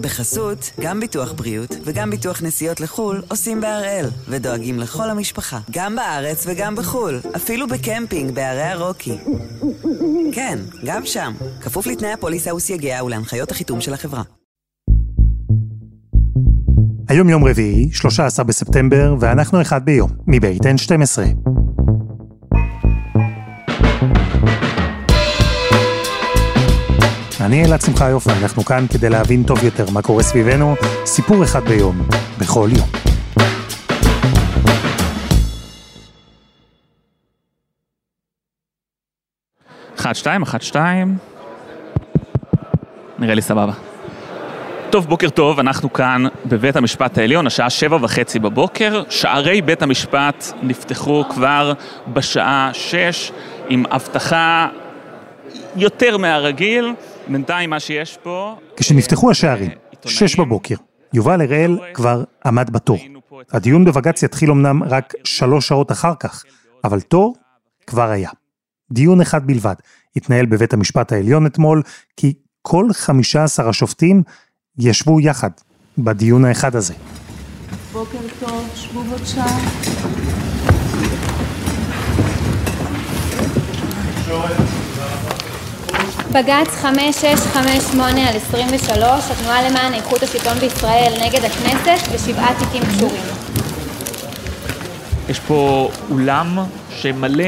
בחסות, גם ביטוח בריאות וגם ביטוח נסיעות לחו"ל עושים בהראל, ודואגים לכל המשפחה, גם בארץ וגם בחו"ל, אפילו בקמפינג בערי הרוקי. כן, גם שם, כפוף לתנאי הפוליסה וסייגיה ולהנחיות החיתום של החברה. היום יום רביעי, 13 בספטמבר, ואנחנו אחד ביום, מבית N12. אני אלעד שמחיוף, ואנחנו כאן כדי להבין טוב יותר מה קורה סביבנו, סיפור אחד ביום, בכל יום. אחת, שתיים, אחת, שתיים. נראה לי סבבה. טוב, בוקר טוב, אנחנו כאן בבית המשפט העליון, השעה שבע וחצי בבוקר. שערי בית המשפט נפתחו כבר בשעה שש, עם אבטחה יותר מהרגיל. בינתיים מה שיש פה... כשנפתחו השערים, שש בבוקר, יובל הראל כבר עמד בתור. הדיון בבג"ץ יתחיל אמנם רק שלוש שעות אחר כך, אבל תור כבר היה. דיון אחד בלבד התנהל בבית המשפט העליון אתמול, כי כל חמישה עשר השופטים ישבו יחד בדיון האחד הזה. בוקר טוב, שבו בבקשה. בג"ץ 5658 על 23, התנועה למען איכות השלטון בישראל נגד הכנסת ושבעה תיקים קשורים. יש פה אולם שמלא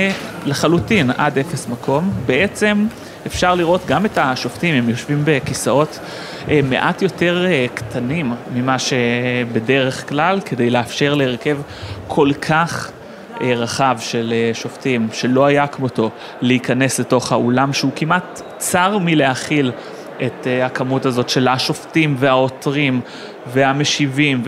לחלוטין עד אפס מקום. בעצם אפשר לראות גם את השופטים, הם יושבים בכיסאות אה, מעט יותר אה, קטנים ממה שבדרך כלל, כדי לאפשר להרכב כל כך רחב של שופטים, שלא היה כמותו, להיכנס לתוך האולם שהוא כמעט צר מלהכיל את הכמות הזאת של השופטים והעותרים והמשיבים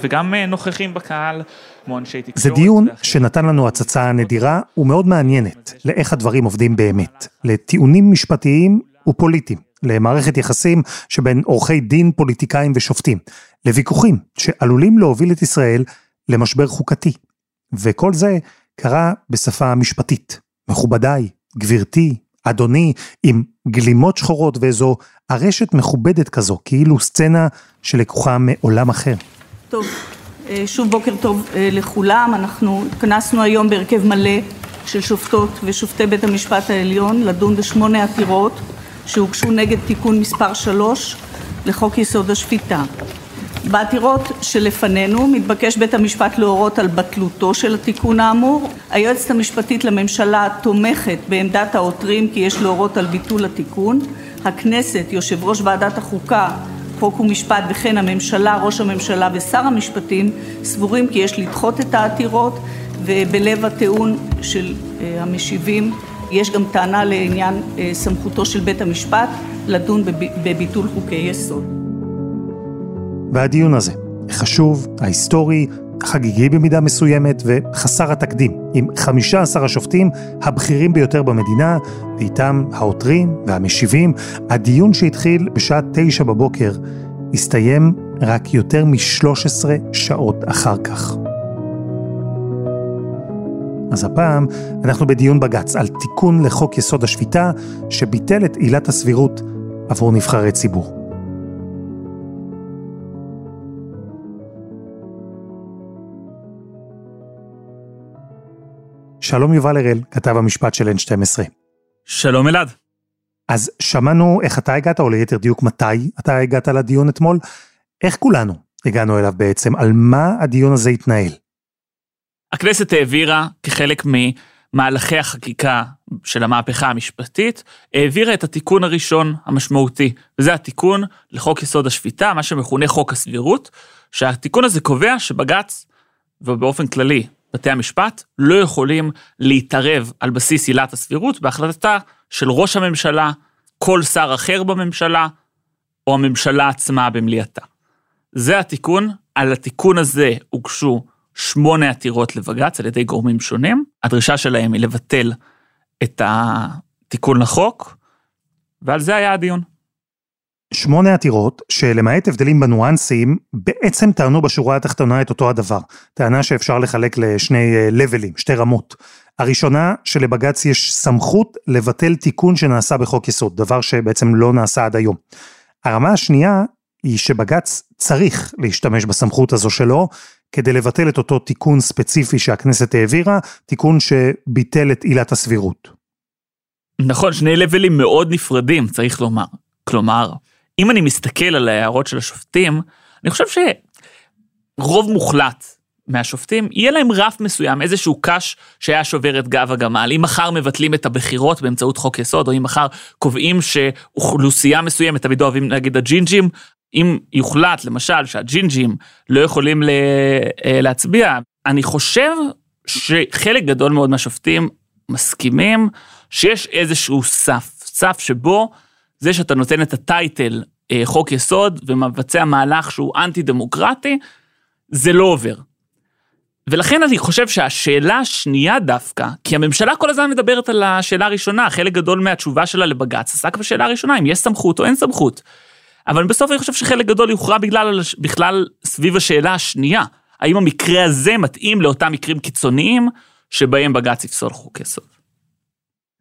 וגם נוכחים בקהל. כמו אנשי תקשורת. זה דיון שנתן לנו הצצה נדירה ומאוד מעניינת לאיך הדברים עובדים באמת, לטיעונים משפטיים ופוליטיים, למערכת יחסים שבין עורכי דין, פוליטיקאים ושופטים, לוויכוחים שעלולים להוביל את ישראל למשבר חוקתי. וכל זה קרה בשפה משפטית. מכובדיי, גברתי, אדוני, עם גלימות שחורות ואיזו ארשת מכובדת כזו, כאילו סצנה שלקוחה מעולם אחר. טוב, אה, שוב בוקר טוב אה, לכולם, אנחנו התכנסנו היום בהרכב מלא של שופטות ושופטי בית המשפט העליון לדון בשמונה עתירות שהוגשו נגד תיקון מספר 3 לחוק יסוד השפיטה. בעתירות שלפנינו מתבקש בית המשפט להורות על בטלותו של התיקון האמור. היועצת המשפטית לממשלה תומכת בעמדת העותרים כי יש להורות על ביטול התיקון. הכנסת, יושב ראש ועדת החוקה חוק ומשפט וכן הממשלה, ראש הממשלה ושר המשפטים סבורים כי יש לדחות את העתירות ובלב הטיעון של אה, המשיבים יש גם טענה לעניין אה, סמכותו של בית המשפט לדון בביטול חוקי יסוד. והדיון הזה, חשוב, ההיסטורי, חגיגי במידה מסוימת וחסר התקדים, עם 15 השופטים הבכירים ביותר במדינה, ואיתם העותרים והמשיבים. הדיון שהתחיל בשעה תשע בבוקר הסתיים רק יותר מ-13 שעות אחר כך. אז הפעם אנחנו בדיון בג"ץ על תיקון לחוק יסוד השפיטה שביטל את עילת הסבירות עבור נבחרי ציבור. שלום יובל הראל, כתב המשפט של N12. שלום אלעד. אז שמענו איך אתה הגעת, או ליתר דיוק מתי אתה הגעת לדיון אתמול. איך כולנו הגענו אליו בעצם? על מה הדיון הזה התנהל? הכנסת העבירה כחלק ממהלכי החקיקה של המהפכה המשפטית, העבירה את התיקון הראשון המשמעותי, וזה התיקון לחוק יסוד השפיטה, מה שמכונה חוק הסבירות, שהתיקון הזה קובע שבג"ץ, ובאופן כללי בתי המשפט לא יכולים להתערב על בסיס עילת הסבירות בהחלטתה של ראש הממשלה, כל שר אחר בממשלה, או הממשלה עצמה במליאתה. זה התיקון, על התיקון הזה הוגשו שמונה עתירות לבג"ץ על ידי גורמים שונים. הדרישה שלהם היא לבטל את התיקון לחוק, ועל זה היה הדיון. שמונה עתירות, שלמעט הבדלים בניואנסים, בעצם טענו בשורה התחתונה את אותו הדבר. טענה שאפשר לחלק לשני לבלים, אה, שתי רמות. הראשונה, שלבג"ץ יש סמכות לבטל תיקון שנעשה בחוק יסוד, דבר שבעצם לא נעשה עד היום. הרמה השנייה, היא שבג"ץ צריך להשתמש בסמכות הזו שלו כדי לבטל את אותו תיקון ספציפי שהכנסת העבירה, תיקון שביטל את עילת הסבירות. נכון, שני לבלים מאוד נפרדים, צריך לומר. כלומר, אם אני מסתכל על ההערות של השופטים, אני חושב שרוב מוחלט מהשופטים, יהיה להם רף מסוים, איזשהו קש שהיה שובר את גב הגמל. אם מחר מבטלים את הבחירות באמצעות חוק יסוד, או אם מחר קובעים שאוכלוסייה מסוימת, תמיד אוהבים להגיד הג'ינג'ים, אם יוחלט למשל שהג'ינג'ים לא יכולים אה, להצביע, אני חושב שחלק גדול מאוד מהשופטים מסכימים שיש איזשהו סף, סף שבו זה שאתה נותן את הטייטל אה, חוק יסוד ומבצע מהלך שהוא אנטי דמוקרטי, זה לא עובר. ולכן אני חושב שהשאלה השנייה דווקא, כי הממשלה כל הזמן מדברת על השאלה הראשונה, חלק גדול מהתשובה שלה לבג"ץ עסק בשאלה הראשונה, אם יש סמכות או אין סמכות. אבל בסוף אני חושב שחלק גדול יוכרע בגלל, בכלל סביב השאלה השנייה, האם המקרה הזה מתאים לאותם מקרים קיצוניים שבהם בג"ץ יפסול חוק יסוד.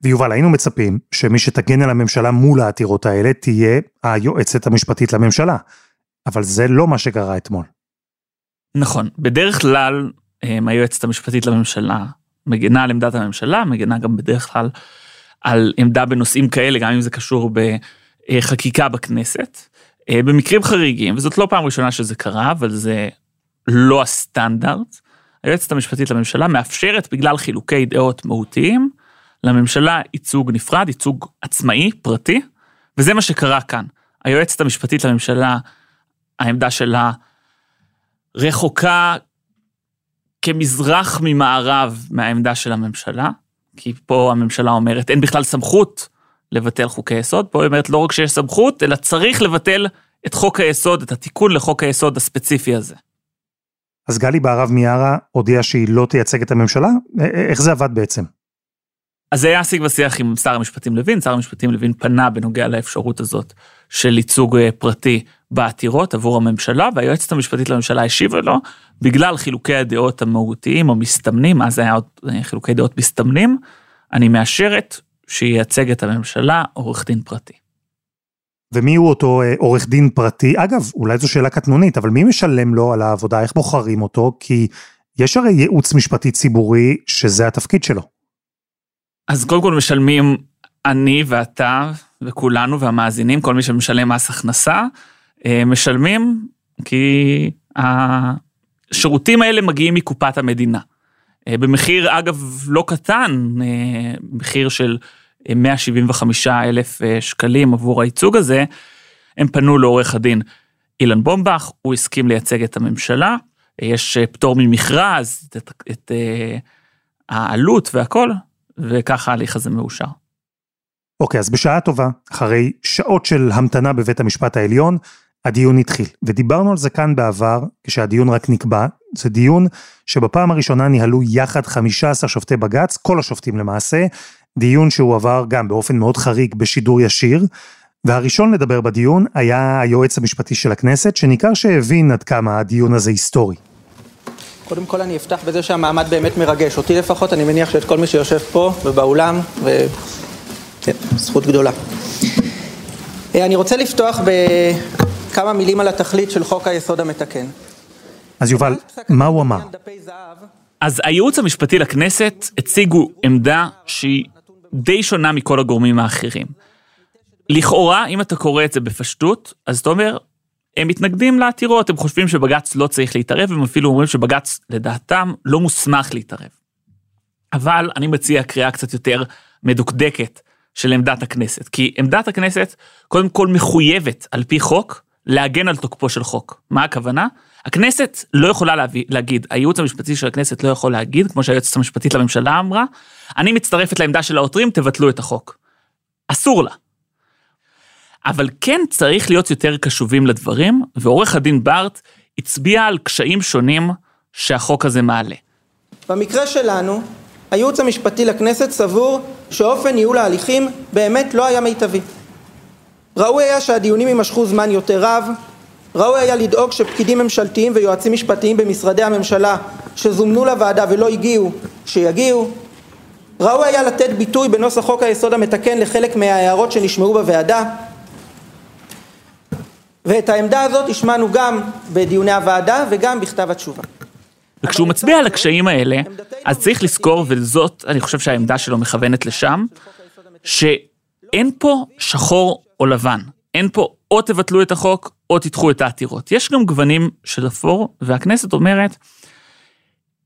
ויובל, היינו מצפים שמי שתגן על הממשלה מול העתירות האלה תהיה היועצת המשפטית לממשלה, אבל זה לא מה שקרה אתמול. נכון, בדרך כלל היועצת המשפטית לממשלה מגנה על עמדת הממשלה, מגנה גם בדרך כלל על עמדה בנושאים כאלה, גם אם זה קשור בחקיקה בכנסת. במקרים חריגים, וזאת לא פעם ראשונה שזה קרה, אבל זה לא הסטנדרט, היועצת המשפטית לממשלה מאפשרת בגלל חילוקי דעות מהותיים, לממשלה ייצוג נפרד, ייצוג עצמאי, פרטי, וזה מה שקרה כאן. היועצת המשפטית לממשלה, העמדה שלה רחוקה כמזרח ממערב מהעמדה של הממשלה, כי פה הממשלה אומרת אין בכלל סמכות לבטל חוקי יסוד, פה היא אומרת לא רק שיש סמכות, אלא צריך לבטל את חוק היסוד, את התיקון לחוק היסוד הספציפי הזה. אז גלי בהרב מיארה הודיעה שהיא לא תייצג את הממשלה? איך זה עבד בעצם? אז היה שיג ושיח עם שר המשפטים לוין, שר המשפטים לוין פנה בנוגע לאפשרות הזאת של ייצוג אה, פרטי בעתירות עבור הממשלה, והיועצת המשפטית לממשלה השיבה לו, בגלל חילוקי הדעות המהותיים או מסתמנים, אז היה עוד אה, חילוקי דעות מסתמנים, אני מאשרת שייצג את הממשלה עורך דין פרטי. ומי הוא אותו אה, עורך דין פרטי? אגב, אולי זו שאלה קטנונית, אבל מי משלם לו על העבודה? איך בוחרים אותו? כי יש הרי ייעוץ משפטי ציבורי שזה התפקיד שלו. אז קודם כל משלמים אני ואתה וכולנו והמאזינים, כל מי שמשלם מס הכנסה, אה, משלמים כי השירותים האלה מגיעים מקופת המדינה. אה, במחיר, אגב, לא קטן, אה, מחיר של 175 אלף שקלים עבור הייצוג הזה, הם פנו לעורך הדין אילן בומבך, הוא הסכים לייצג את הממשלה, יש פטור ממכרז, את, את, את העלות והכל, וככה ההליך הזה מאושר. אוקיי, אז בשעה טובה, אחרי שעות של המתנה בבית המשפט העליון, הדיון התחיל. ודיברנו על זה כאן בעבר, כשהדיון רק נקבע. זה דיון שבפעם הראשונה ניהלו יחד 15 שופטי בג"ץ, כל השופטים למעשה, דיון שהוא עבר גם באופן מאוד חריג בשידור ישיר. והראשון לדבר בדיון היה היועץ המשפטי של הכנסת, שניכר שהבין עד כמה הדיון הזה היסטורי. קודם כל אני אפתח בזה שהמעמד באמת מרגש, אותי לפחות, אני מניח שאת כל מי שיושב פה ובאולם, ו... כן, זכות גדולה. אה, אני רוצה לפתוח בכמה מילים על התכלית של חוק היסוד המתקן. אז יובל, מה הוא אמר? אז הייעוץ המשפטי לכנסת הציגו עמדה שהיא די שונה מכל הגורמים האחרים. לכאורה, אם אתה קורא את זה בפשטות, אז אתה אומר, הם מתנגדים לעתירות, הם חושבים שבג"ץ לא צריך להתערב, הם אפילו אומרים שבג"ץ, לדעתם, לא מוסמך להתערב. אבל אני מציע קריאה קצת יותר מדוקדקת של עמדת הכנסת, כי עמדת הכנסת קודם כל מחויבת על פי חוק להגן על תוקפו של חוק. מה הכוונה? הכנסת לא יכולה להביא, להגיד, הייעוץ המשפטי של הכנסת לא יכול להגיד, כמו שהיועצת המשפטית לממשלה אמרה, אני מצטרפת לעמדה של העותרים, תבטלו את החוק. אסור לה. אבל כן צריך להיות יותר קשובים לדברים, ועורך הדין בארט הצביע על קשיים שונים שהחוק הזה מעלה. במקרה שלנו, הייעוץ המשפטי לכנסת סבור שאופן ניהול ההליכים באמת לא היה מיטבי. ראוי היה שהדיונים יימשכו זמן יותר רב, ראוי היה לדאוג שפקידים ממשלתיים ויועצים משפטיים במשרדי הממשלה שזומנו לוועדה ולא הגיעו, שיגיעו. ראוי היה לתת ביטוי בנוסח חוק היסוד המתקן לחלק מההערות שנשמעו בוועדה. ואת העמדה הזאת השמענו גם בדיוני הוועדה וגם בכתב התשובה. וכשהוא מצביע על הקשיים האלה, אז צריך לזכור, וזאת, אני חושב שהעמדה שלו מכוונת לשם, שאין פה שחור או לבן. אין פה או תבטלו את החוק, או תדחו את העתירות. יש גם גוונים של אפור, והכנסת אומרת,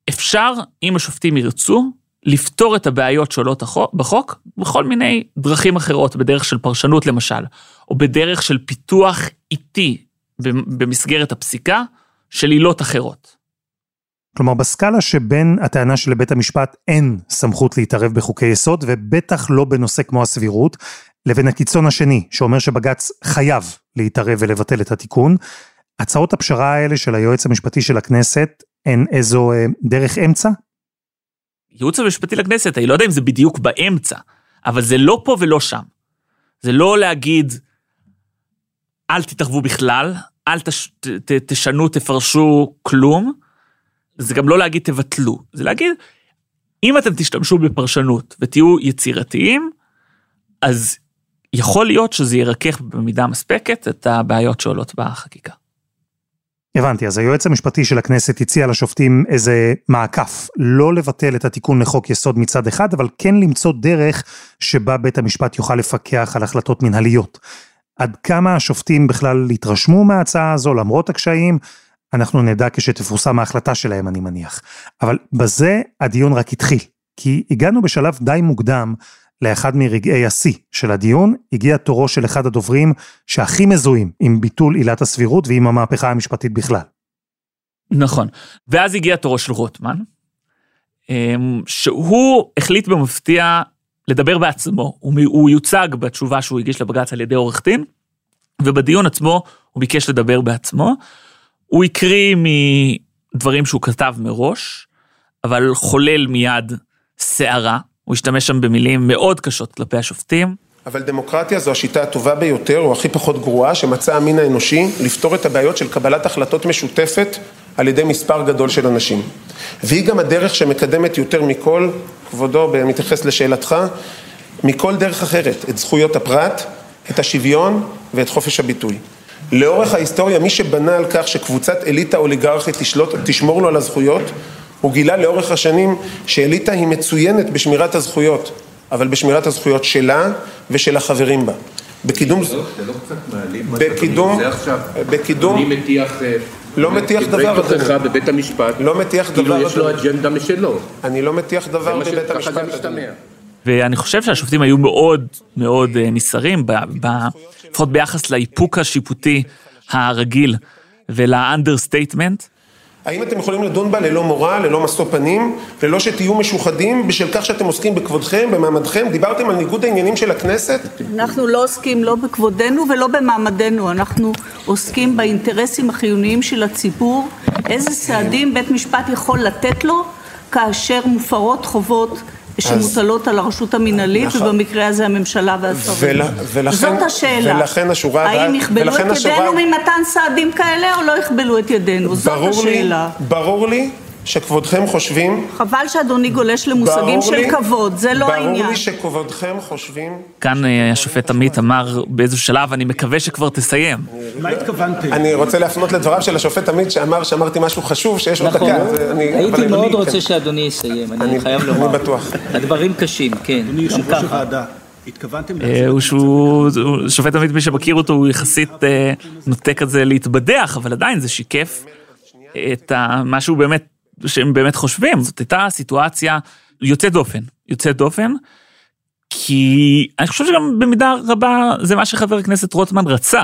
אפשר, אם השופטים ירצו, לפתור את הבעיות שעולות בחוק בכל מיני דרכים אחרות, בדרך של פרשנות למשל, או בדרך של פיתוח איטי במסגרת הפסיקה של עילות אחרות. כלומר, בסקאלה שבין הטענה שלבית המשפט אין סמכות להתערב בחוקי יסוד, ובטח לא בנושא כמו הסבירות, לבין הקיצון השני, שאומר שבג"ץ חייב להתערב ולבטל את התיקון, הצעות הפשרה האלה של היועץ המשפטי של הכנסת הן איזו אה, דרך אמצע? ייעוץ המשפטי לכנסת, אני לא יודע אם זה בדיוק באמצע, אבל זה לא פה ולא שם. זה לא להגיד, אל תתערבו בכלל, אל תש, ת, ת, תשנו, תפרשו כלום, זה גם לא להגיד תבטלו, זה להגיד, אם אתם תשתמשו בפרשנות ותהיו יצירתיים, אז יכול להיות שזה ירכך במידה מספקת את הבעיות שעולות בחקיקה. הבנתי, אז היועץ המשפטי של הכנסת הציע לשופטים איזה מעקף, לא לבטל את התיקון לחוק יסוד מצד אחד, אבל כן למצוא דרך שבה בית המשפט יוכל לפקח על החלטות מנהליות. עד כמה השופטים בכלל התרשמו מההצעה הזו למרות הקשיים, אנחנו נדע כשתפורסם ההחלטה שלהם אני מניח. אבל בזה הדיון רק התחיל, כי הגענו בשלב די מוקדם לאחד מרגעי השיא של הדיון, הגיע תורו של אחד הדוברים שהכי מזוהים עם ביטול עילת הסבירות ועם המהפכה המשפטית בכלל. נכון, ואז הגיע תורו של רוטמן, אמ, שהוא החליט במפתיע לדבר בעצמו, הוא יוצג בתשובה שהוא הגיש לבג"ץ על ידי עורך דין, ובדיון עצמו הוא ביקש לדבר בעצמו. הוא הקריא מדברים שהוא כתב מראש, אבל חולל מיד סערה, הוא השתמש שם במילים מאוד קשות כלפי השופטים. אבל דמוקרטיה זו השיטה הטובה ביותר, או הכי פחות גרועה, שמצא המין האנושי לפתור את הבעיות של קבלת החלטות משותפת על ידי מספר גדול של אנשים. והיא גם הדרך שמקדמת יותר מכל, כבודו, מתייחס לשאלתך, מכל דרך אחרת, את זכויות הפרט, את השוויון ואת חופש הביטוי. לאורך ההיסטוריה, מי שבנה על כך שקבוצת אליטה אוליגרכית תשמור לו על הזכויות, הוא גילה לאורך השנים שאליטה היא מצוינת בשמירת הזכויות, אבל בשמירת הזכויות שלה ושל החברים בה. בקידום... זה לא קצת מעלים מה בקידום... זה עכשיו. בקידום... אני מטיח... אה, לא מטיח דבר, דברי תוכחה בבית המשפט. לא מטיח דבר. כאילו יש לו אג'נדה משלו. אני לא מטיח דבר בבית המשפט. ככה זה משתמע. ואני חושב שהשופטים היו מאוד מאוד אה, נסערים, לפחות ביחס לאיפוק השיפוטי הרגיל ול understatement. האם אתם יכולים לדון בה ללא מורא, ללא משוא פנים, ללא שתהיו משוחדים בשל כך שאתם עוסקים בכבודכם, במעמדכם? דיברתם על ניגוד העניינים של הכנסת? אנחנו לא עוסקים לא בכבודנו ולא במעמדנו, אנחנו עוסקים באינטרסים החיוניים של הציבור, איזה סעדים בית משפט יכול לתת לו כאשר מופרות חובות שמוטלות על הרשות המינהלית, נכון. ובמקרה הזה הממשלה והשרים. ולכן, זאת השאלה. ולכן השורה... האם יכבלו את ידינו השורה... ממתן סעדים כאלה, או לא יכבלו את ידינו? זאת השאלה. לי, ברור לי שכבודכם חושבים... חבל שאדוני גולש למושגים של לי, כבוד, זה לא העניין. ברור לי שכבודכם חושבים... כאן אה, השופט עמית אמר באיזשהו שלב, אני מקווה שכבר תסיים. מה התכוונתם? אני רוצה להפנות לדבריו של השופט עמית, שאמר שאמרתי משהו חשוב, שיש נכון. דקה. הייתי מאוד רוצה שאדוני יסיים, אני חייב לומר. אני בטוח. הדברים קשים, כן, גם ככה. התכוונתם אה, הוא שופט עמית, מי שמכיר אותו, הוא יחסית אה, נוטה כזה להתבדח, אבל עדיין זה שיקף את מה שהוא באמת שהם באמת חושבים, זאת הייתה סיטואציה יוצאת דופן, יוצאת דופן, כי אני חושב שגם במידה רבה זה מה שחבר הכנסת רוטמן רצה.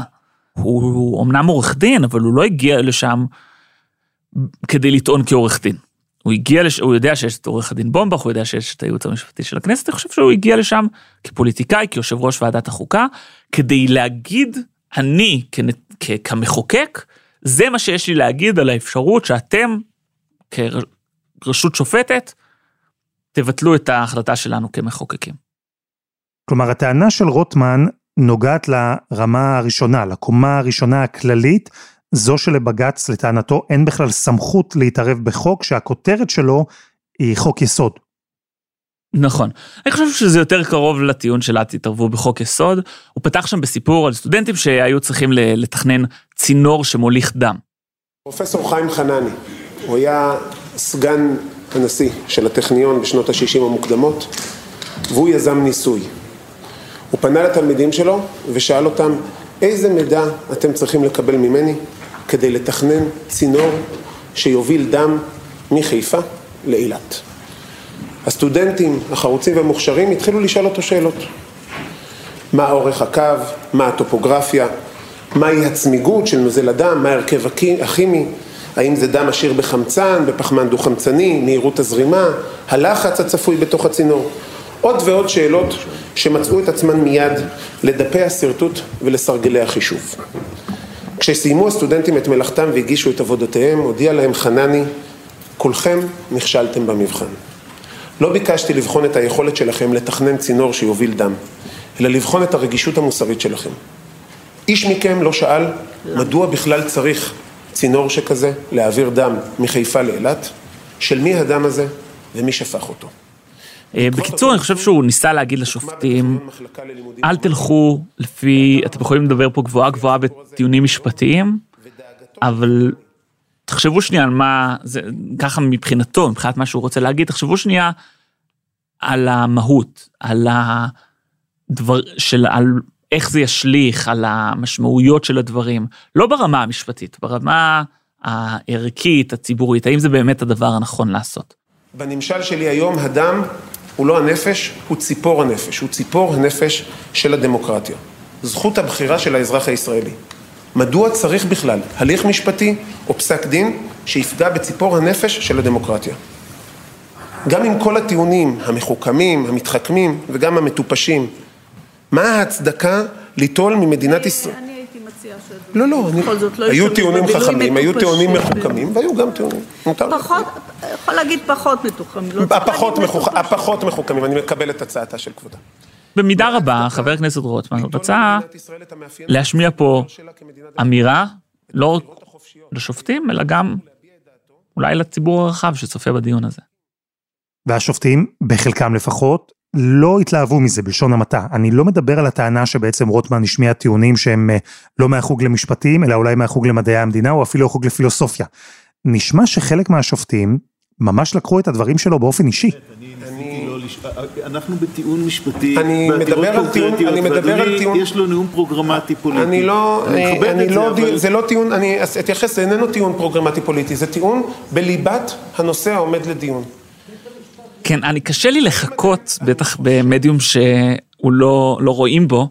הוא, הוא אמנם עורך דין, אבל הוא לא הגיע לשם כדי לטעון כעורך דין. הוא הגיע, לש... הוא יודע שיש את עורך הדין בומבך, הוא יודע שיש את הייעוץ המשפטי של הכנסת, אני חושב שהוא הגיע לשם כפוליטיקאי, כיושב ראש ועדת החוקה, כדי להגיד, אני כ... כ... כמחוקק, זה מה שיש לי להגיד על האפשרות שאתם כרשות שופטת, תבטלו את ההחלטה שלנו כמחוקקים. כלומר, הטענה של רוטמן נוגעת לרמה הראשונה, לקומה הראשונה הכללית, זו שלבג"ץ, לטענתו, אין בכלל סמכות להתערב בחוק שהכותרת שלו היא חוק יסוד. נכון. אני חושב שזה יותר קרוב לטיעון של אל תתערבו בחוק יסוד. הוא פתח שם בסיפור על סטודנטים שהיו צריכים לתכנן צינור שמוליך דם. פרופסור חיים חנני, הוא היה סגן הנשיא של הטכניון בשנות ה-60 המוקדמות, והוא יזם ניסוי. הוא פנה לתלמידים שלו ושאל אותם, איזה מידע אתם צריכים לקבל ממני כדי לתכנן צינור שיוביל דם מחיפה לאילת. הסטודנטים החרוצים והמוכשרים התחילו לשאול אותו שאלות. מה אורך הקו, מה הטופוגרפיה, מהי הצמיגות של נוזל הדם, מה ההרכב הכימי, האם זה דם עשיר בחמצן, בפחמן דו-חמצני, מהירות הזרימה, הלחץ הצפוי בתוך הצינור. עוד ועוד שאלות שמצאו את עצמן מיד לדפי השרטוט ולסרגלי החישוב. כשסיימו הסטודנטים את מלאכתם והגישו את עבודותיהם, הודיע להם חנני, כולכם נכשלתם במבחן. לא ביקשתי לבחון את היכולת שלכם לתכנן צינור שיוביל דם, אלא לבחון את הרגישות המוסרית שלכם. איש מכם לא שאל מדוע בכלל צריך צינור שכזה להעביר דם מחיפה לאילת, של מי הדם הזה ומי שפך אותו. אה, בקיצור, אני חושב שהוא ניסה להגיד לשופטים, אל תלכו לפי, אתם יכולים לדבר פה גבוהה גבוהה בטיעונים משפטיים, אבל תחשבו שנייה על מה, זה ככה מבחינתו, מבחינת מה שהוא רוצה להגיד, תחשבו שנייה על המהות, על הדבר, של, על איך זה ישליך, על המשמעויות של הדברים, לא ברמה המשפטית, ברמה הערכית, הציבורית, האם זה באמת הדבר הנכון לעשות. בנמשל שלי היום, הדם הוא לא הנפש, הוא ציפור הנפש, הוא ציפור הנפש של הדמוקרטיה. זכות הבחירה של האזרח הישראלי. מדוע צריך בכלל הליך משפטי או פסק דין שיפגע בציפור הנפש של הדמוקרטיה? גם עם כל הטיעונים המחוכמים, המתחכמים וגם המטופשים, מה ההצדקה ליטול ממדינת ישראל? אני הייתי מציעה שזה... לא, לא, אני... בכל זאת לא היו טיעונים חכמים, היו. טיעונים מחוכמים והיו גם טיעונים. מותר. פחות, יכול להגיד פחות. לא הפחות מטופשים. הפחות מחוכמים, אני מקבל את הצעתה של כבודה. במידה רבה, חבר הכנסת רוטמן רצה להשמיע פה אמירה, לא רק לשופטים, אלא גם אולי לציבור הרחב שצופה בדיון הזה. והשופטים, בחלקם לפחות, לא התלהבו מזה בלשון המעטה. אני לא מדבר על הטענה שבעצם רוטמן השמיע טיעונים שהם אה, לא מהחוג למשפטים, אלא אולי מהחוג למדעי המדינה, או אפילו החוג לפילוסופיה. נשמע שחלק מהשופטים ממש לקחו את הדברים שלו באופן אישי. לא לש- אנחנו בטיעון משפטי, אני מדבר על טיעון- אני מדבר על טיעון- יש לו נאום פרוגרמטי פוליטי. אני לא, אני לא. זה לא טיעון, אני אתייחס, זה איננו טיעון פרוגרמטי פוליטי, זה טיעון בליבת הנושא העומד לדיון. כן, אני קשה לי לחכות, בטח במדיום שהוא לא, לא רואים בו,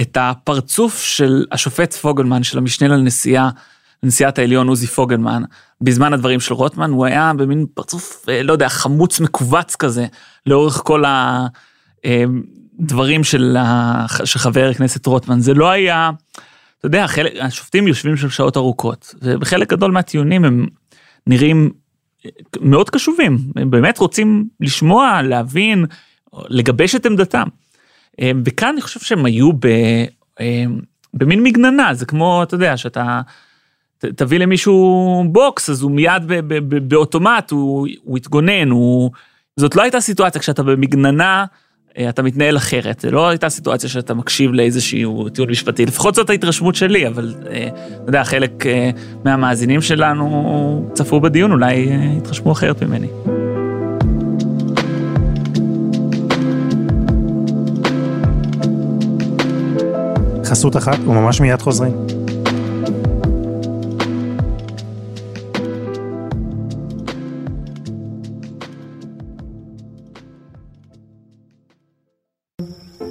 את הפרצוף של השופט פוגלמן, של המשנה לנשיאה, לנשיאת העליון עוזי פוגלמן, בזמן הדברים של רוטמן, הוא היה במין פרצוף, אה, לא יודע, חמוץ מכווץ כזה, לאורך כל הדברים של, ה- של חבר הכנסת רוטמן. זה לא היה, אתה יודע, חלק, השופטים יושבים שם שעות ארוכות, ובחלק גדול מהטיעונים הם נראים מאוד קשובים, הם באמת רוצים לשמוע, להבין, לגבש את עמדתם. אה, וכאן אני חושב שהם היו ב, אה, במין מגננה, זה כמו, אתה יודע, שאתה ת- תביא למישהו בוקס, אז הוא מיד ב, ב, ב, באוטומט, הוא, הוא יתגונן, הוא... זאת לא הייתה סיטואציה כשאתה במגננה, אתה מתנהל אחרת, זה לא הייתה סיטואציה שאתה מקשיב לאיזשהו טיעון משפטי, לפחות זאת ההתרשמות שלי, אבל אה, אתה יודע, חלק אה, מהמאזינים שלנו צפו בדיון, אולי אה, התרשמו אחרת ממני. חסות אחת וממש מיד חוזרים.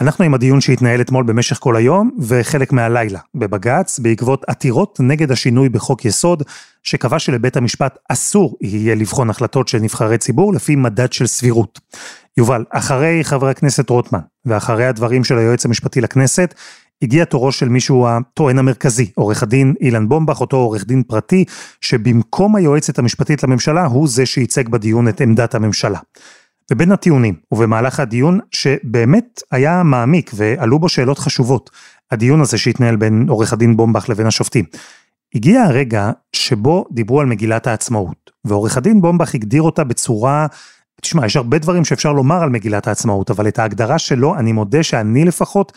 אנחנו עם הדיון שהתנהל אתמול במשך כל היום, וחלק מהלילה, בבג"ץ, בעקבות עתירות נגד השינוי בחוק יסוד, שקבע שלבית המשפט אסור יהיה לבחון החלטות של נבחרי ציבור לפי מדד של סבירות. יובל, אחרי חבר הכנסת רוטמן, ואחרי הדברים של היועץ המשפטי לכנסת, הגיע תורו של מישהו הטוען המרכזי, עורך הדין אילן בומבך, אותו עורך דין פרטי, שבמקום היועצת המשפטית לממשלה הוא זה שייצג בדיון את עמדת הממשלה. ובין הטיעונים, ובמהלך הדיון, שבאמת היה מעמיק ועלו בו שאלות חשובות, הדיון הזה שהתנהל בין עורך הדין בומבך לבין השופטים. הגיע הרגע שבו דיברו על מגילת העצמאות, ועורך הדין בומבך הגדיר אותה בצורה, תשמע, יש הרבה דברים שאפשר לומר על מגילת העצמאות, אבל את ההגדרה שלו, אני מודה שאני לפחות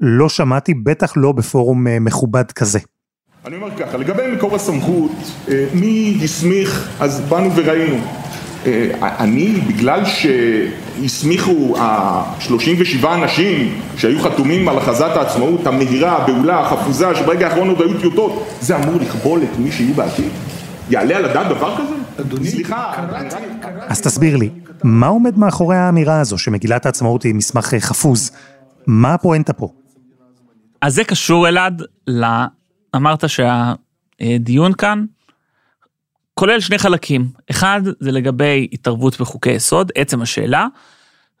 לא שמעתי, בטח לא בפורום אה, מכובד כזה. אני אומר ככה, לגבי מקור הסמכות, אה, מי הסמיך, אז באנו וראינו. אה, אני, בגלל שהסמיכו ה-37 אנשים שהיו חתומים על הכרזת העצמאות המהירה, הבהולה, החפוזה, שברגע האחרון עוד היו טיוטות, זה אמור לכבול את מי שיהיו בעתיד? יעלה על הדעת דבר כזה? אדוני, סליחה, אז תסביר לי, מה עומד מאחורי האמירה הזו שמגילת העצמאות היא מסמך חפוז? מה הפואנטה פה? אז זה קשור אלעד, אמרת שהדיון כאן כולל שני חלקים. אחד זה לגבי התערבות בחוקי יסוד, עצם השאלה,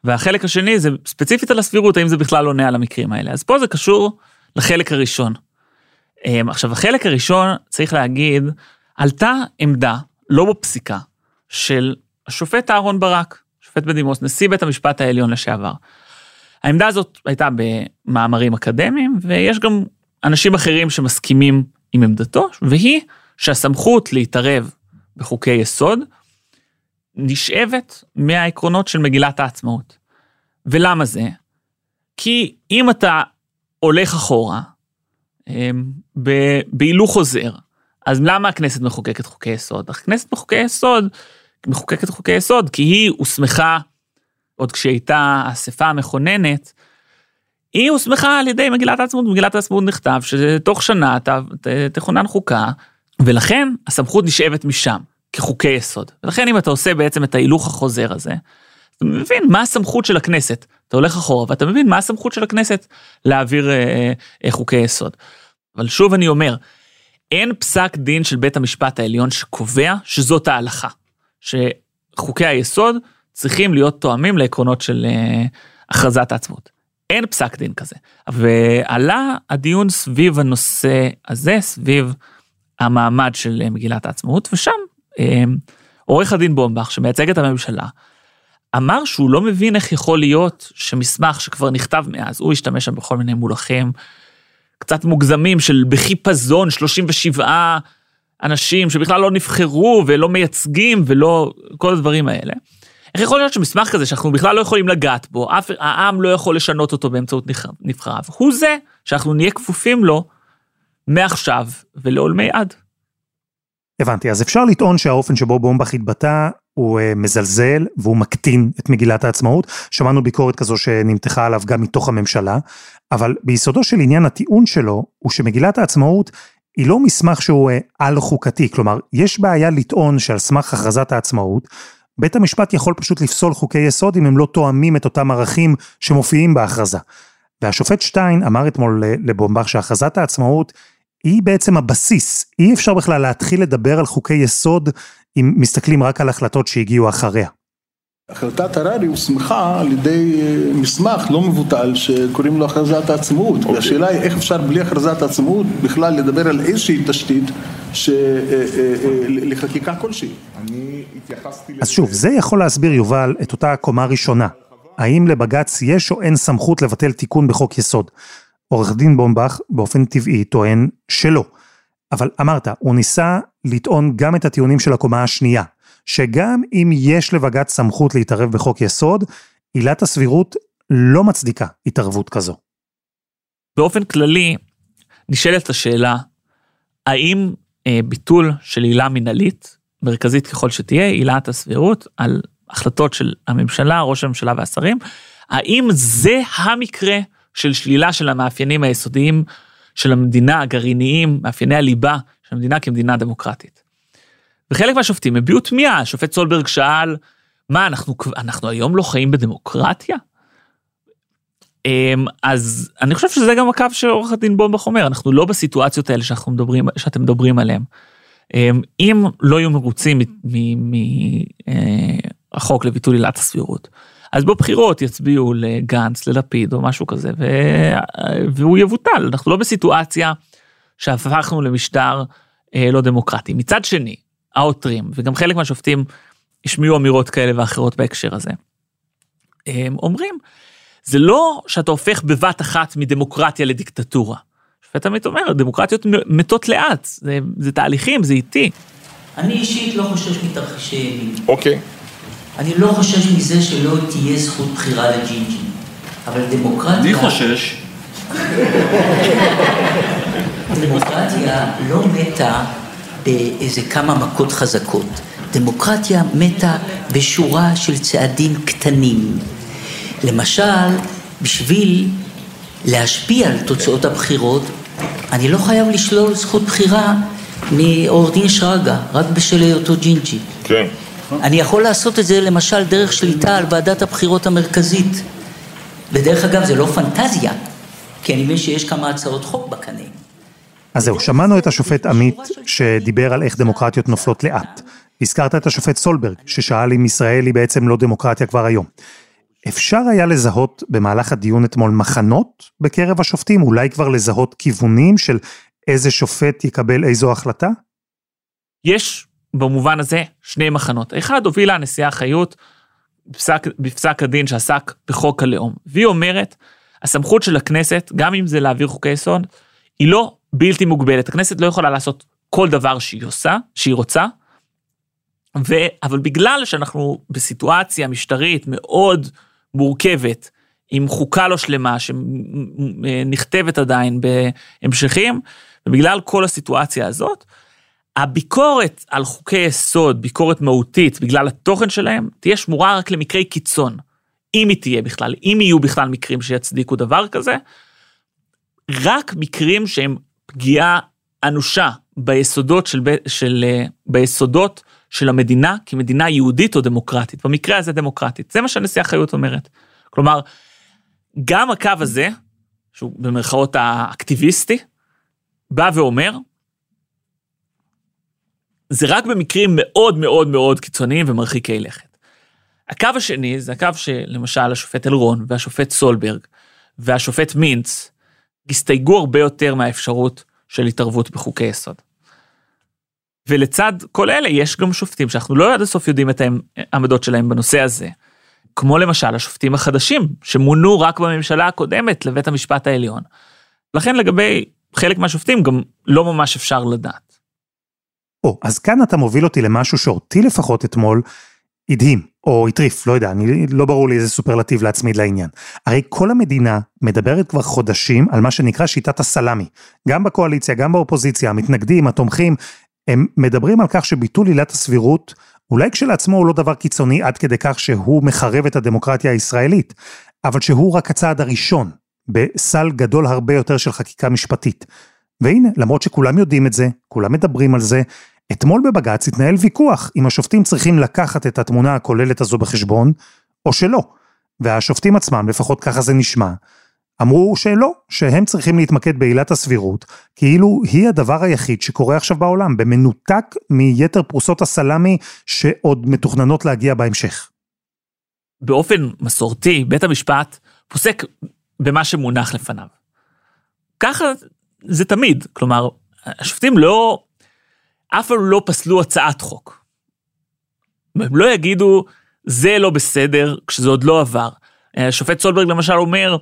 והחלק השני זה ספציפית על הסבירות, האם זה בכלל עונה על המקרים האלה. אז פה זה קשור לחלק הראשון. אמ, עכשיו, החלק הראשון, צריך להגיד, עלתה עמדה, לא בפסיקה, של השופט אהרן ברק, שופט בדימוס, נשיא בית המשפט העליון לשעבר. העמדה הזאת הייתה במאמרים אקדמיים, ויש גם אנשים אחרים שמסכימים עם עמדתו, והיא שהסמכות להתערב בחוקי יסוד נשאבת מהעקרונות של מגילת העצמאות. ולמה זה? כי אם אתה הולך אחורה, אמ, בהילוך חוזר, אז למה הכנסת מחוקקת חוקי יסוד? הכנסת מחוקי יסוד, מחוקקת חוקי יסוד כי היא הוסמכה, עוד כשהייתה האספה המכוננת, היא הוסמכה על ידי מגילת העצמאות, מגילת העצמאות נכתב שתוך שנה תכונן חוקה, ולכן הסמכות נשאבת משם. כחוקי יסוד. ולכן אם אתה עושה בעצם את ההילוך החוזר הזה, אתה מבין מה הסמכות של הכנסת. אתה הולך אחורה ואתה מבין מה הסמכות של הכנסת להעביר אה, אה, חוקי יסוד. אבל שוב אני אומר, אין פסק דין של בית המשפט העליון שקובע שזאת ההלכה. שחוקי היסוד צריכים להיות תואמים לעקרונות של אה, הכרזת העצמאות. אין פסק דין כזה. ועלה הדיון סביב הנושא הזה, סביב המעמד של מגילת העצמאות, ושם אמ, עורך הדין בומבך, שמייצג את הממשלה, אמר שהוא לא מבין איך יכול להיות שמסמך שכבר נכתב מאז, הוא השתמש שם בכל מיני מולכים קצת מוגזמים של בחיפזון 37 אנשים שבכלל לא נבחרו ולא מייצגים ולא כל הדברים האלה. איך יכול להיות שמסמך כזה שאנחנו בכלל לא יכולים לגעת בו, אף העם לא יכול לשנות אותו באמצעות נבחריו, הוא זה שאנחנו נהיה כפופים לו מעכשיו ולעולמי עד. הבנתי, אז אפשר לטעון שהאופן שבו בומבך התבטא הוא uh, מזלזל והוא מקטין את מגילת העצמאות. שמענו ביקורת כזו שנמתחה עליו גם מתוך הממשלה, אבל ביסודו של עניין הטיעון שלו הוא שמגילת העצמאות היא לא מסמך שהוא uh, על חוקתי, כלומר, יש בעיה לטעון שעל סמך הכרזת העצמאות, בית המשפט יכול פשוט לפסול חוקי יסוד אם הם לא תואמים את אותם ערכים שמופיעים בהכרזה. והשופט שטיין אמר אתמול לבומבך שהכרזת העצמאות היא בעצם הבסיס. אי אפשר בכלל להתחיל לדבר על חוקי יסוד אם מסתכלים רק על החלטות שהגיעו אחריה. החלטת הררי הוסמכה על ידי אה, מסמך לא מבוטל שקוראים לו הכרזת העצמאות. Okay. אוקיי. והשאלה היא איך אפשר בלי הכרזת העצמאות בכלל לדבר על איזושהי תשתית ש... אה, אה, לחקיקה כלשהי. אני התייחסתי... אז שוב, זה יכול להסביר, יובל, את אותה קומה ראשונה. האם לבג"ץ יש או אין סמכות לבטל תיקון בחוק יסוד? עורך דין בומבך באופן טבעי טוען שלא. אבל אמרת, הוא ניסה לטעון גם את הטיעונים של הקומה השנייה, שגם אם יש לבג"ץ סמכות להתערב בחוק יסוד, עילת הסבירות לא מצדיקה התערבות כזו. באופן כללי, נשאלת השאלה, האם אה, ביטול של עילה מינהלית, מרכזית ככל שתהיה, עילת הסבירות, על החלטות של הממשלה, ראש הממשלה והשרים, האם זה המקרה של שלילה של המאפיינים היסודיים של המדינה, הגרעיניים, מאפייני הליבה של המדינה כמדינה דמוקרטית. וחלק מהשופטים הביעו תמיהה, השופט סולברג שאל, מה, אנחנו, אנחנו היום לא חיים בדמוקרטיה? אמ, אז אני חושב שזה גם הקו שעורך הדין בומבך אומר, אנחנו לא בסיטואציות האלה שאנחנו מדברים, שאתם מדברים עליהן. אמ, אם לא יהיו מרוצים מהחוק אה, לביטול עילת הסבירות, אז בבחירות יצביעו לגנץ, ללפיד או משהו כזה, ו... והוא יבוטל. אנחנו לא בסיטואציה שהפכנו למשטר אה, לא דמוקרטי. מצד שני, העותרים, וגם חלק מהשופטים השמיעו אמירות כאלה ואחרות בהקשר הזה, הם אומרים, זה לא שאתה הופך בבת אחת מדמוקרטיה לדיקטטורה. שופט עמית אומר, דמוקרטיות מתות לאט, זה, זה תהליכים, זה איטי. אני אישית לא חושש מתרחישי ימין. אוקיי. אני לא חושש מזה שלא תהיה זכות בחירה לג'ינג'י. אבל דמוקרטיה... אני חושש. דמוקרטיה לא מתה באיזה כמה מכות חזקות. דמוקרטיה מתה בשורה של צעדים קטנים. למשל, בשביל להשפיע על תוצאות הבחירות, אני לא חייב לשלול זכות בחירה מעורך דין שרגא, רק בשל היותו ג'ינג'י. כן. אני יכול לעשות את זה למשל דרך שליטה על ועדת הבחירות המרכזית. ודרך אגב, זה לא פנטזיה, כי אני מבין שיש כמה הצעות חוק בקנה. אז זהו, שמענו את השופט עמית שדיבר על איך דמוקרטיות נופלות לאט. הזכרת את השופט סולברג, ששאל אם ישראל היא בעצם לא דמוקרטיה כבר היום. אפשר היה לזהות במהלך הדיון אתמול מחנות בקרב השופטים, אולי כבר לזהות כיוונים של איזה שופט יקבל איזו החלטה? יש במובן הזה שני מחנות. אחד הובילה הנשיאה חיות בפסק, בפסק הדין שעסק בחוק הלאום, והיא אומרת, הסמכות של הכנסת, גם אם זה להעביר חוקי יסוד, היא לא בלתי מוגבלת. הכנסת לא יכולה לעשות כל דבר שהיא עושה, שהיא רוצה, ו... אבל בגלל שאנחנו בסיטואציה משטרית מאוד מורכבת, עם חוקה לא שלמה שנכתבת עדיין בהמשכים, ובגלל כל הסיטואציה הזאת, הביקורת על חוקי יסוד, ביקורת מהותית, בגלל התוכן שלהם, תהיה שמורה רק למקרי קיצון. אם היא תהיה בכלל, אם יהיו בכלל מקרים שיצדיקו דבר כזה, רק מקרים שהם פגיעה אנושה ביסודות של, של, ביסודות של המדינה כמדינה יהודית או דמוקרטית. במקרה הזה דמוקרטית. זה מה שהנשיאה חיות אומרת. כלומר, גם הקו הזה, שהוא במרכאות האקטיביסטי, בא ואומר, זה רק במקרים מאוד מאוד מאוד קיצוניים ומרחיקי לכת. הקו השני זה הקו שלמשל השופט אלרון והשופט סולברג והשופט מינץ הסתייגו הרבה יותר מהאפשרות של התערבות בחוקי יסוד. ולצד כל אלה יש גם שופטים שאנחנו לא עד הסוף יודעים את העמדות שלהם בנושא הזה. כמו למשל השופטים החדשים שמונו רק בממשלה הקודמת לבית המשפט העליון. לכן לגבי חלק מהשופטים גם לא ממש אפשר לדעת. או, אז כאן אתה מוביל אותי למשהו שאותי לפחות אתמול הדהים, או הטריף, לא יודע, אני, לא ברור לי איזה סופרלטיב להצמיד לעניין. הרי כל המדינה מדברת כבר חודשים על מה שנקרא שיטת הסלאמי. גם בקואליציה, גם באופוזיציה, המתנגדים, התומכים, הם מדברים על כך שביטול עילת הסבירות, אולי כשלעצמו הוא לא דבר קיצוני עד כדי כך שהוא מחרב את הדמוקרטיה הישראלית, אבל שהוא רק הצעד הראשון בסל גדול הרבה יותר של חקיקה משפטית. והנה, למרות שכולם יודעים את זה, כולם מדברים על זה, אתמול בבג"ץ התנהל ויכוח אם השופטים צריכים לקחת את התמונה הכוללת הזו בחשבון, או שלא. והשופטים עצמם, לפחות ככה זה נשמע, אמרו שלא, שהם צריכים להתמקד בעילת הסבירות, כאילו היא הדבר היחיד שקורה עכשיו בעולם, במנותק מיתר פרוסות הסלאמי שעוד מתוכננות להגיע בהמשך. באופן מסורתי, בית המשפט פוסק במה שמונח לפניו. ככה זה תמיד, כלומר, השופטים לא, אף פעם לא פסלו הצעת חוק. הם לא יגידו, זה לא בסדר, כשזה עוד לא עבר. השופט סולברג למשל אומר,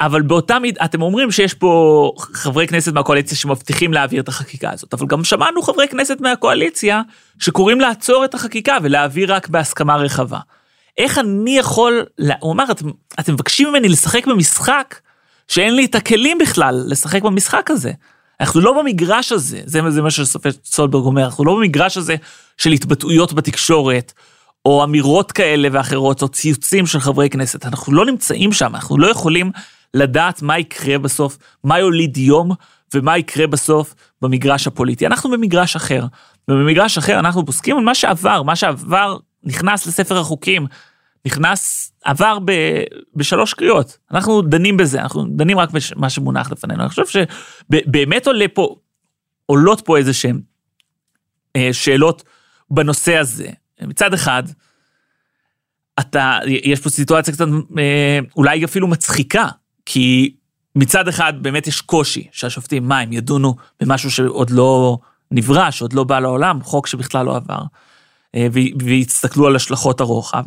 אבל באותה מידה, אתם אומרים שיש פה חברי כנסת מהקואליציה שמבטיחים להעביר את החקיקה הזאת, אבל גם שמענו חברי כנסת מהקואליציה שקוראים לעצור את החקיקה ולהעביר רק בהסכמה רחבה. איך אני יכול, הוא אמר, אתם, אתם מבקשים ממני לשחק במשחק שאין לי את הכלים בכלל לשחק במשחק הזה. אנחנו לא במגרש הזה, זה, זה מה שסופט סולברג אומר, אנחנו לא במגרש הזה של התבטאויות בתקשורת, או אמירות כאלה ואחרות, או ציוצים של חברי כנסת, אנחנו לא נמצאים שם, אנחנו לא יכולים לדעת מה יקרה בסוף, מה יוליד יום, ומה יקרה בסוף במגרש הפוליטי. אנחנו במגרש אחר, ובמגרש אחר אנחנו פוסקים על מה שעבר, מה שעבר נכנס לספר החוקים, נכנס, עבר ב, בשלוש קריאות. אנחנו דנים בזה, אנחנו דנים רק במה שמונח לפנינו. אני חושב שבאמת עולה פה, עולות פה איזה שהן אה, שאלות בנושא הזה. מצד אחד, אתה, יש פה סיטואציה קצת אה, אולי אפילו מצחיקה, כי מצד אחד באמת יש קושי שהשופטים, מה, הם ידונו במשהו שעוד לא נברא, שעוד לא בא לעולם, חוק שבכלל לא עבר, אה, ויסתכלו על השלכות הרוחב.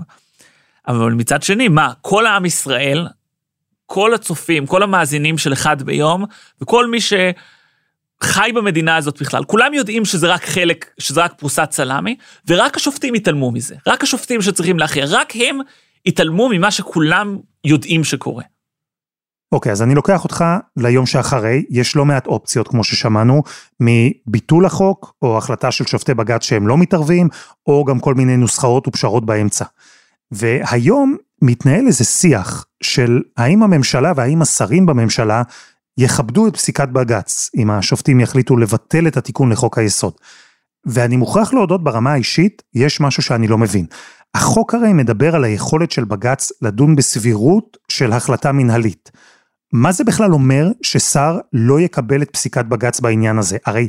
אבל מצד שני, מה, כל העם ישראל, כל הצופים, כל המאזינים של אחד ביום, וכל מי שחי במדינה הזאת בכלל, כולם יודעים שזה רק חלק, שזה רק פרוסת סלאמי, ורק השופטים יתעלמו מזה. רק השופטים שצריכים להכריע, רק הם יתעלמו ממה שכולם יודעים שקורה. אוקיי, okay, אז אני לוקח אותך ליום שאחרי, יש לא מעט אופציות, כמו ששמענו, מביטול החוק, או החלטה של שופטי בג"ץ שהם לא מתערבים, או גם כל מיני נוסחאות ופשרות באמצע. והיום מתנהל איזה שיח של האם הממשלה והאם השרים בממשלה יכבדו את פסיקת בג"ץ, אם השופטים יחליטו לבטל את התיקון לחוק היסוד. ואני מוכרח להודות ברמה האישית, יש משהו שאני לא מבין. החוק הרי מדבר על היכולת של בג"ץ לדון בסבירות של החלטה מנהלית. מה זה בכלל אומר ששר לא יקבל את פסיקת בג"ץ בעניין הזה? הרי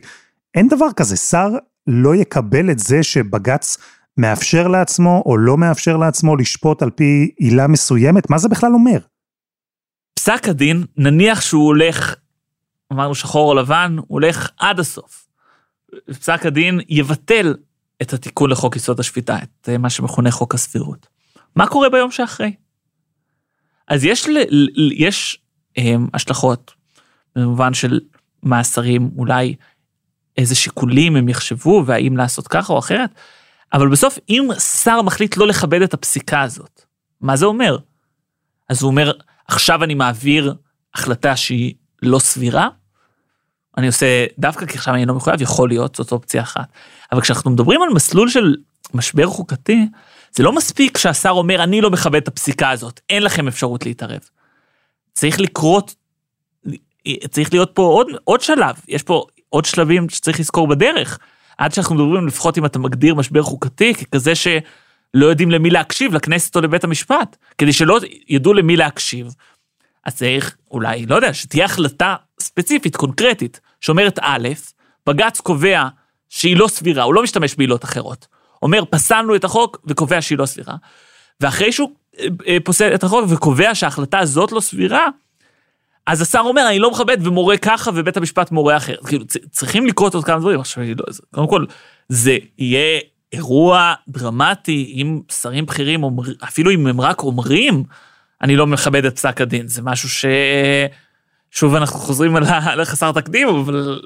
אין דבר כזה, שר לא יקבל את זה שבג"ץ מאפשר לעצמו או לא מאפשר לעצמו לשפוט על פי עילה מסוימת? מה זה בכלל אומר? פסק הדין, נניח שהוא הולך, אמרנו שחור או לבן, הוא הולך עד הסוף. פסק הדין יבטל את התיקון לחוק יסוד השפיטה, את מה שמכונה חוק הסבירות. מה קורה ביום שאחרי? אז יש, יש הם, השלכות, במובן של מאסרים, אולי איזה שיקולים הם יחשבו, והאם לעשות ככה או אחרת, אבל בסוף, אם שר מחליט לא לכבד את הפסיקה הזאת, מה זה אומר? אז הוא אומר, עכשיו אני מעביר החלטה שהיא לא סבירה, אני עושה, דווקא כי עכשיו אני לא מחויב, יכול להיות, זאת אופציה אחת. אבל כשאנחנו מדברים על מסלול של משבר חוקתי, זה לא מספיק שהשר אומר, אני לא מכבד את הפסיקה הזאת, אין לכם אפשרות להתערב. צריך לקרות, צריך להיות פה עוד, עוד שלב, יש פה עוד שלבים שצריך לזכור בדרך. עד שאנחנו מדברים, לפחות אם אתה מגדיר משבר חוקתי ככזה שלא יודעים למי להקשיב, לכנסת או לבית המשפט, כדי שלא ידעו למי להקשיב. אז צריך אולי, לא יודע, שתהיה החלטה ספציפית, קונקרטית, שאומרת א', בג"ץ קובע שהיא לא סבירה, הוא לא משתמש בעילות אחרות. אומר, פסלנו את החוק וקובע שהיא לא סבירה. ואחרי שהוא אה, אה, פוסל את החוק וקובע שההחלטה הזאת לא סבירה, אז השר אומר, אני לא מכבד ומורה ככה ובית המשפט מורה אחרת. כאילו, צריכים לקרות עוד כמה דברים. עכשיו, לא, קודם כל, זה יהיה אירוע דרמטי אם שרים בכירים, אומר, אפילו אם הם רק אומרים, אני לא מכבד את פסק הדין. זה משהו ש... שוב אנחנו חוזרים על החסר תקדים, אבל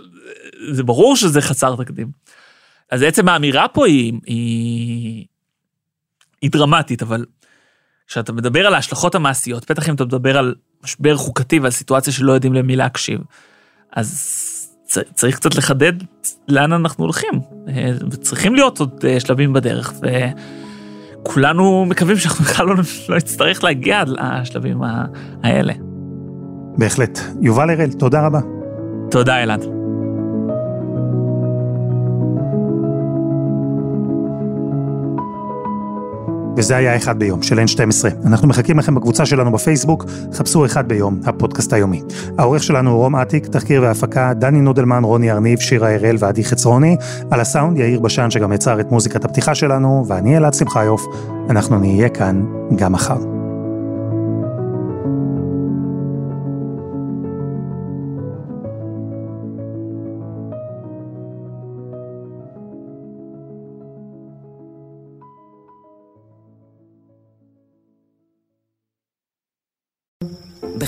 זה ברור שזה חסר תקדים. אז עצם האמירה פה היא, היא, היא דרמטית, אבל כשאתה מדבר על ההשלכות המעשיות, בטח אם אתה מדבר על משבר חוקתי ועל סיטואציה שלא יודעים למי להקשיב, אז צריך קצת לחדד לאן אנחנו הולכים, אה, וצריכים להיות עוד אה, שלבים בדרך, וכולנו מקווים שאנחנו בכלל לא, לא נצטרך להגיע לשלבים האלה. בהחלט. יובל הראל, תודה רבה. תודה, אלעד. וזה היה אחד ביום של N12. אנחנו מחכים לכם בקבוצה שלנו בפייסבוק, חפשו אחד ביום, הפודקאסט היומי. העורך שלנו הוא רום אטיק, תחקיר והפקה, דני נודלמן, רוני ארניב, שירה הראל ועדי חצרוני. על הסאונד יאיר בשן שגם יצר את מוזיקת הפתיחה שלנו, ואני אלעד שמחיוף. אנחנו נהיה כאן גם מחר.